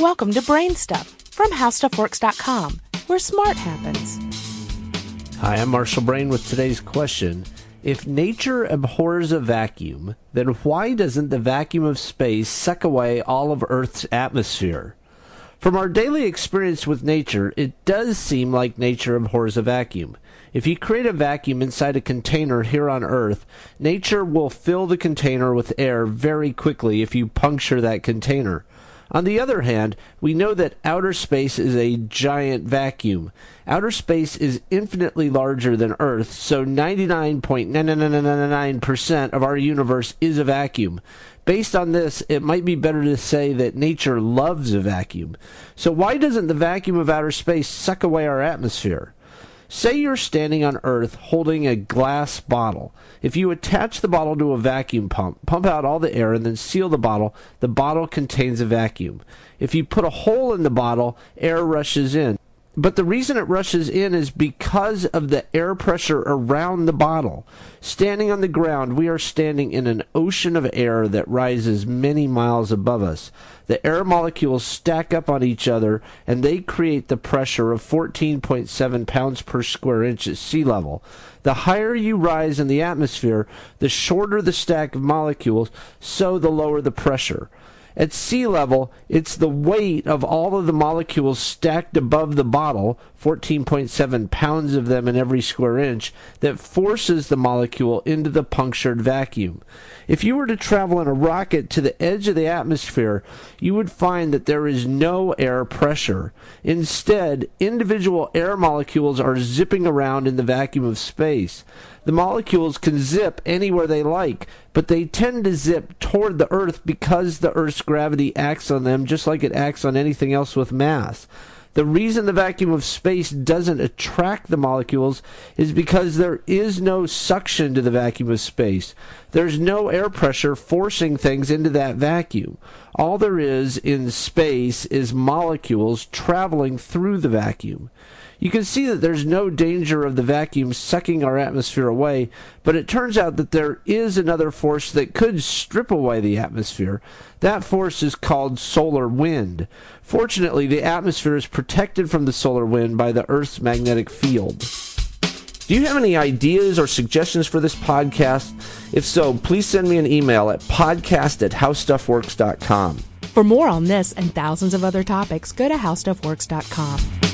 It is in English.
Welcome to Brain Stuff from HowStuffWorks.com, where smart happens. Hi, I'm Marshall Brain with today's question. If nature abhors a vacuum, then why doesn't the vacuum of space suck away all of Earth's atmosphere? From our daily experience with nature, it does seem like nature abhors a vacuum. If you create a vacuum inside a container here on Earth, nature will fill the container with air very quickly if you puncture that container. On the other hand, we know that outer space is a giant vacuum. Outer space is infinitely larger than Earth, so 99.99999% of our universe is a vacuum. Based on this, it might be better to say that nature loves a vacuum. So why doesn't the vacuum of outer space suck away our atmosphere? Say you're standing on Earth holding a glass bottle. If you attach the bottle to a vacuum pump, pump out all the air, and then seal the bottle, the bottle contains a vacuum. If you put a hole in the bottle, air rushes in. But the reason it rushes in is because of the air pressure around the bottle. Standing on the ground, we are standing in an ocean of air that rises many miles above us. The air molecules stack up on each other and they create the pressure of 14.7 pounds per square inch at sea level. The higher you rise in the atmosphere, the shorter the stack of molecules, so the lower the pressure. At sea level, it's the weight of all of the molecules stacked above the bottle, 14.7 pounds of them in every square inch, that forces the molecule into the punctured vacuum. If you were to travel in a rocket to the edge of the atmosphere, you would find that there is no air pressure. Instead, individual air molecules are zipping around in the vacuum of space. The molecules can zip anywhere they like, but they tend to zip toward the Earth because the Earth's gravity acts on them just like it acts on anything else with mass. The reason the vacuum of space doesn't attract the molecules is because there is no suction to the vacuum of space. There's no air pressure forcing things into that vacuum. All there is in space is molecules traveling through the vacuum. You can see that there's no danger of the vacuum sucking our atmosphere away, but it turns out that there is another force that could strip away the atmosphere. That force is called solar wind. Fortunately, the atmosphere is protected from the solar wind by the Earth's magnetic field. Do you have any ideas or suggestions for this podcast? If so, please send me an email at podcast at howstuffworks.com. For more on this and thousands of other topics, go to HowStuffWorks.com.